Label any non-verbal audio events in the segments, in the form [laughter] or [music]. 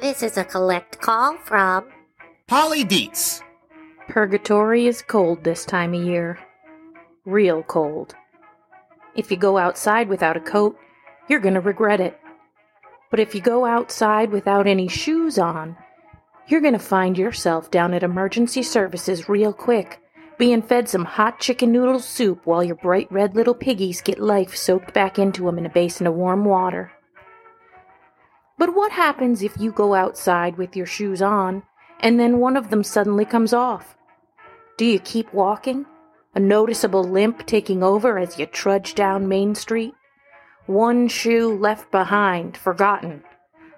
This is a collect call from Paulie Deets. Purgatory is cold this time of year. Real cold. If you go outside without a coat, you're gonna regret it. But if you go outside without any shoes on, you're gonna find yourself down at emergency services real quick, being fed some hot chicken noodle soup while your bright red little piggies get life soaked back into 'em in a basin of warm water. But what happens if you go outside with your shoes on and then one of them suddenly comes off? Do you keep walking? A noticeable limp taking over as you trudge down Main Street? One shoe left behind, forgotten.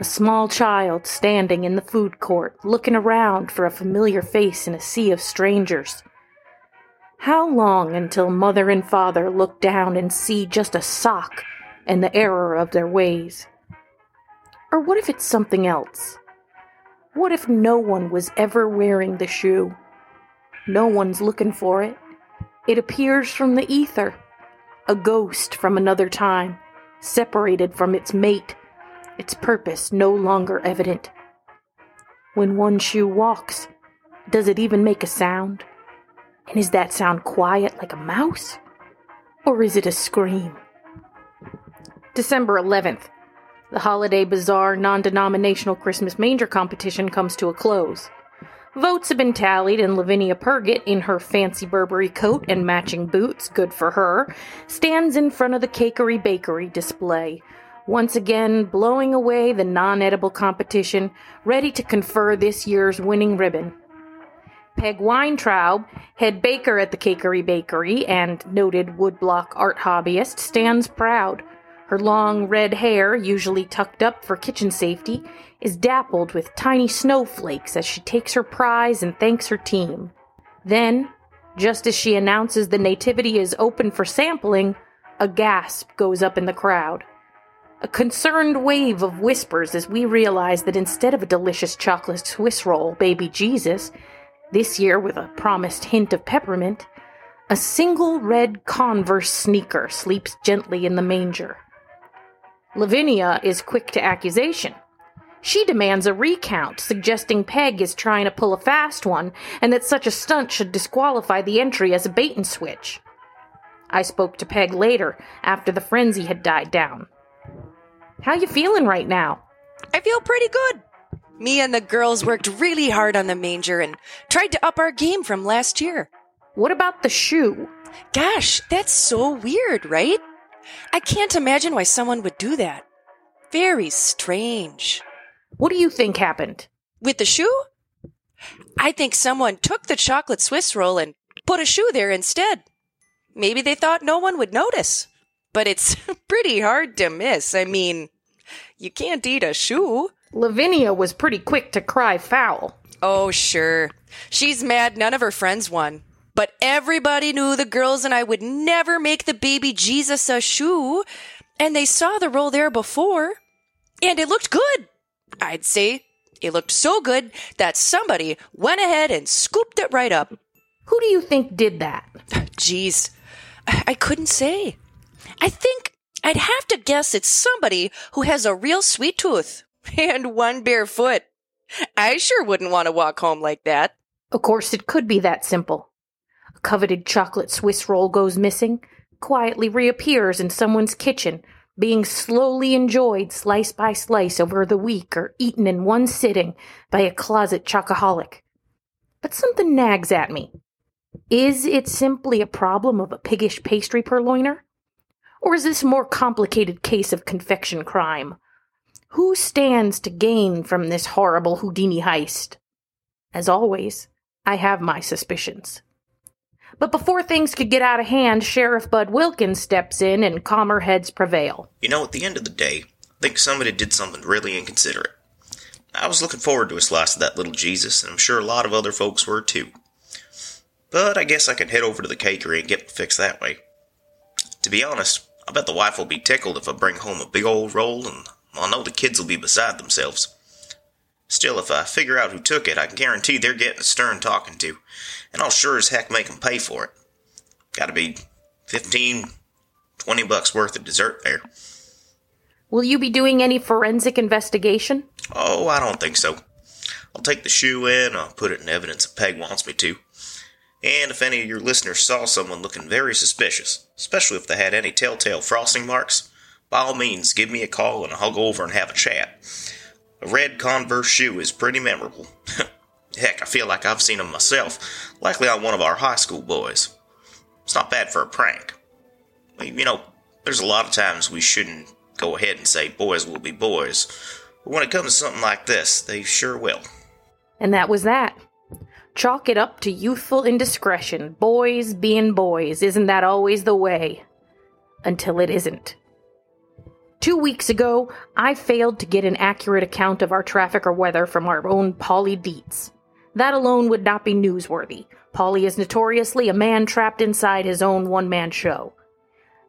A small child standing in the food court, looking around for a familiar face in a sea of strangers. How long until mother and father look down and see just a sock and the error of their ways? Or what if it's something else? What if no one was ever wearing the shoe? No one's looking for it. It appears from the ether, a ghost from another time, separated from its mate, its purpose no longer evident. When one shoe walks, does it even make a sound? And is that sound quiet like a mouse? Or is it a scream? December 11th. The holiday bazaar non denominational Christmas manger competition comes to a close. Votes have been tallied, and Lavinia Purgett, in her fancy Burberry coat and matching boots, good for her, stands in front of the cakery bakery display, once again blowing away the non edible competition, ready to confer this year's winning ribbon. Peg Weintraub, head baker at the Cakery Bakery and noted woodblock art hobbyist, stands proud. Her long red hair, usually tucked up for kitchen safety, is dappled with tiny snowflakes as she takes her prize and thanks her team. Then, just as she announces the nativity is open for sampling, a gasp goes up in the crowd. A concerned wave of whispers as we realize that instead of a delicious chocolate Swiss roll, baby Jesus, this year with a promised hint of peppermint, a single red Converse sneaker sleeps gently in the manger. Lavinia is quick to accusation. She demands a recount, suggesting Peg is trying to pull a fast one and that such a stunt should disqualify the entry as a bait and switch. I spoke to Peg later, after the frenzy had died down. How you feeling right now? I feel pretty good. Me and the girls worked really hard on the manger and tried to up our game from last year. What about the shoe? Gosh, that's so weird, right? I can't imagine why someone would do that. Very strange. What do you think happened? With the shoe? I think someone took the chocolate Swiss roll and put a shoe there instead. Maybe they thought no one would notice. But it's [laughs] pretty hard to miss. I mean, you can't eat a shoe. Lavinia was pretty quick to cry foul. Oh, sure. She's mad none of her friends won. But everybody knew the girls and I would never make the baby Jesus a shoe. And they saw the roll there before. And it looked good. I'd say it looked so good that somebody went ahead and scooped it right up. Who do you think did that? Geez, I couldn't say. I think I'd have to guess it's somebody who has a real sweet tooth [laughs] and one bare foot. I sure wouldn't want to walk home like that. Of course, it could be that simple. Coveted chocolate Swiss roll goes missing, quietly reappears in someone's kitchen, being slowly enjoyed slice by slice over the week or eaten in one sitting by a closet chocoholic. But something nags at me. Is it simply a problem of a piggish pastry purloiner? Or is this a more complicated case of confection crime? Who stands to gain from this horrible Houdini heist? As always, I have my suspicions. But before things could get out of hand, Sheriff Bud Wilkins steps in and calmer heads prevail. You know, at the end of the day, I think somebody did something really inconsiderate. I was looking forward to a slice of that little Jesus, and I'm sure a lot of other folks were too. But I guess I can head over to the cakery and get fixed that way. To be honest, I bet the wife will be tickled if I bring home a big old roll, and I know the kids will be beside themselves. Still, if I figure out who took it, I can guarantee they're getting a stern talking to, and I'll sure as heck make 'em pay for it. Gotta be fifteen, twenty bucks worth of dessert there. Will you be doing any forensic investigation? Oh, I don't think so. I'll take the shoe in, I'll put it in evidence if Peg wants me to. And if any of your listeners saw someone looking very suspicious, especially if they had any telltale frosting marks, by all means give me a call and I'll go over and have a chat. A red Converse shoe is pretty memorable. [laughs] Heck, I feel like I've seen them myself, likely on one of our high school boys. It's not bad for a prank. You know, there's a lot of times we shouldn't go ahead and say boys will be boys, but when it comes to something like this, they sure will. And that was that. Chalk it up to youthful indiscretion. Boys being boys. Isn't that always the way? Until it isn't. Two weeks ago, I failed to get an accurate account of our traffic or weather from our own Paulie Deets. That alone would not be newsworthy. Paulie is notoriously a man trapped inside his own one man show.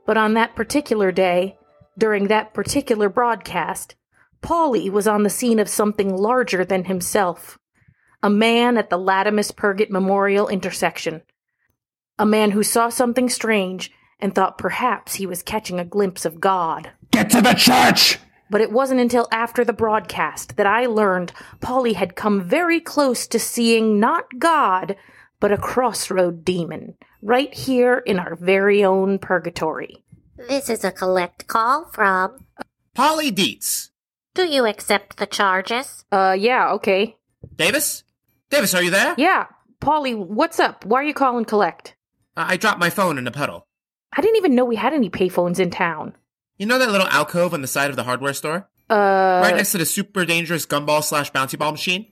But on that particular day, during that particular broadcast, Paulie was on the scene of something larger than himself. A man at the Latimus Purgate Memorial intersection. A man who saw something strange and thought perhaps he was catching a glimpse of God. Get to the church! But it wasn't until after the broadcast that I learned Paulie had come very close to seeing not God, but a crossroad demon, right here in our very own purgatory. This is a collect call from. Paulie Deets. Do you accept the charges? Uh, yeah, okay. Davis? Davis, are you there? Yeah, Paulie, what's up? Why are you calling collect? Uh, I dropped my phone in a puddle. I didn't even know we had any payphones in town. You know that little alcove on the side of the hardware store? Uh, right next to the super dangerous gumball slash bouncy ball machine?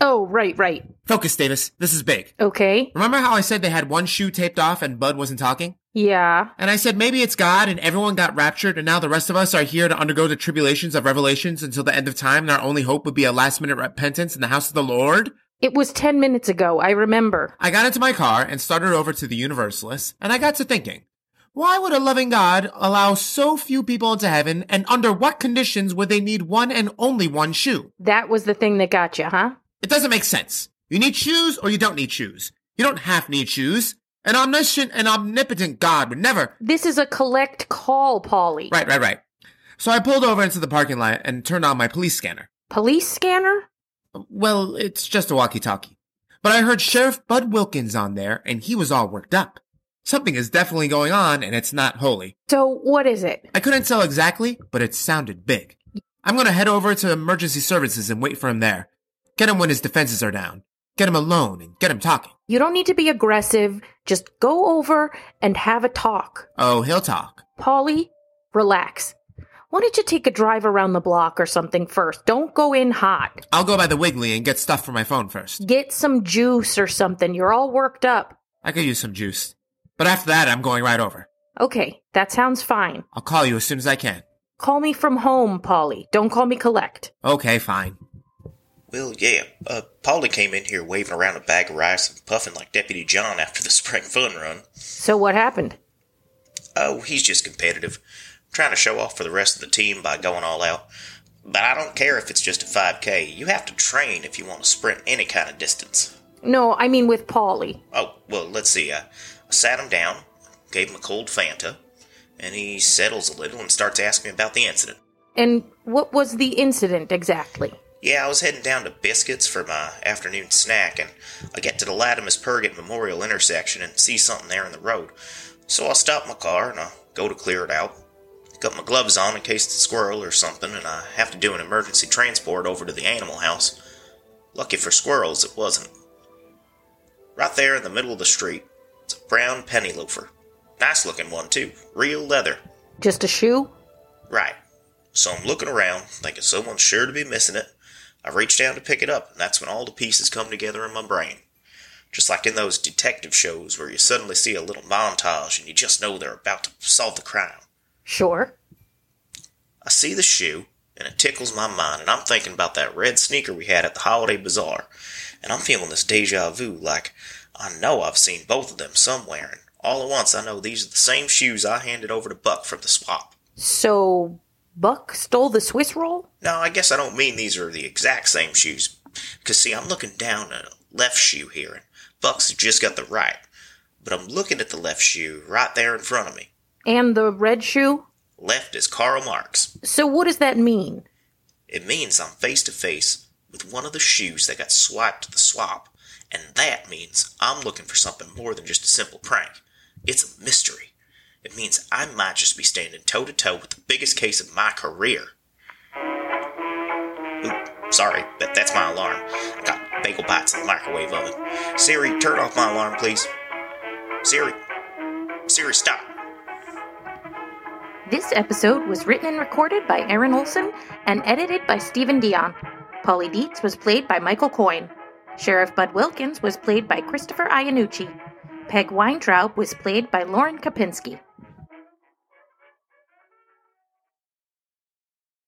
Oh, right, right. Focus, Davis. This is big. Okay. Remember how I said they had one shoe taped off and Bud wasn't talking? Yeah. And I said maybe it's God and everyone got raptured and now the rest of us are here to undergo the tribulations of revelations until the end of time and our only hope would be a last minute repentance in the house of the Lord? It was 10 minutes ago, I remember. I got into my car and started over to the Universalists and I got to thinking, why would a loving God allow so few people into heaven and under what conditions would they need one and only one shoe? That was the thing that got you, huh? It doesn't make sense. You need shoes or you don't need shoes. You don't half need shoes. An omniscient and omnipotent God would never. This is a collect call, Paulie. Right, right, right. So I pulled over into the parking lot and turned on my police scanner. Police scanner? Well, it's just a walkie talkie. But I heard Sheriff Bud Wilkins on there and he was all worked up. Something is definitely going on and it's not holy. So, what is it? I couldn't tell exactly, but it sounded big. I'm gonna head over to emergency services and wait for him there. Get him when his defenses are down. Get him alone and get him talking. You don't need to be aggressive. Just go over and have a talk. Oh, he'll talk. Paulie, relax. Why don't you take a drive around the block or something first? Don't go in hot. I'll go by the Wiggly and get stuff for my phone first. Get some juice or something. You're all worked up. I could use some juice. But after that, I'm going right over. Okay, that sounds fine. I'll call you as soon as I can. Call me from home, Paulie. Don't call me collect. Okay, fine. Well, yeah, uh, Paulie came in here waving around a bag of rice and puffing like Deputy John after the [laughs] spring fun run. So what happened? Oh, he's just competitive, trying to show off for the rest of the team by going all out. But I don't care if it's just a 5K. You have to train if you want to sprint any kind of distance. No, I mean with Paulie. Oh, well, let's see. I, I sat him down, gave him a cold Fanta, and he settles a little and starts asking me about the incident. And what was the incident exactly? Yeah, I was heading down to Biscuits for my afternoon snack, and I get to the Latimus Purgate Memorial intersection and see something there in the road. So I stop my car and I go to clear it out. Got my gloves on in case it's a squirrel or something, and I have to do an emergency transport over to the animal house. Lucky for squirrels, it wasn't. Right there in the middle of the street, brown penny loafer. Nice looking one, too. Real leather. Just a shoe? Right. So I'm looking around, thinking someone's sure to be missing it. I reach down to pick it up, and that's when all the pieces come together in my brain. Just like in those detective shows where you suddenly see a little montage and you just know they're about to solve the crime. Sure. I see the shoe, and it tickles my mind, and I'm thinking about that red sneaker we had at the holiday bazaar. And I'm feeling this deja vu, like I know I've seen both of them somewhere, and all at once I know these are the same shoes I handed over to Buck from the swap. So, Buck stole the Swiss roll? No, I guess I don't mean these are the exact same shoes. Because, see, I'm looking down at a left shoe here, and Buck's just got the right. But I'm looking at the left shoe right there in front of me. And the red shoe? Left is Karl Marx. So, what does that mean? It means I'm face to face with one of the shoes that got swiped at the swap, and that means I'm looking for something more than just a simple prank. It's a mystery. It means I might just be standing toe to toe with the biggest case of my career. Oop, sorry, but that's my alarm. I got bagel bites in the microwave oven. Siri, turn off my alarm, please. Siri. Siri, stop. This episode was written and recorded by Erin Olson and edited by Steven Dionne. Paulie Deets was played by Michael Coyne. Sheriff Bud Wilkins was played by Christopher Iannucci. Peg Weintraub was played by Lauren Kapinski.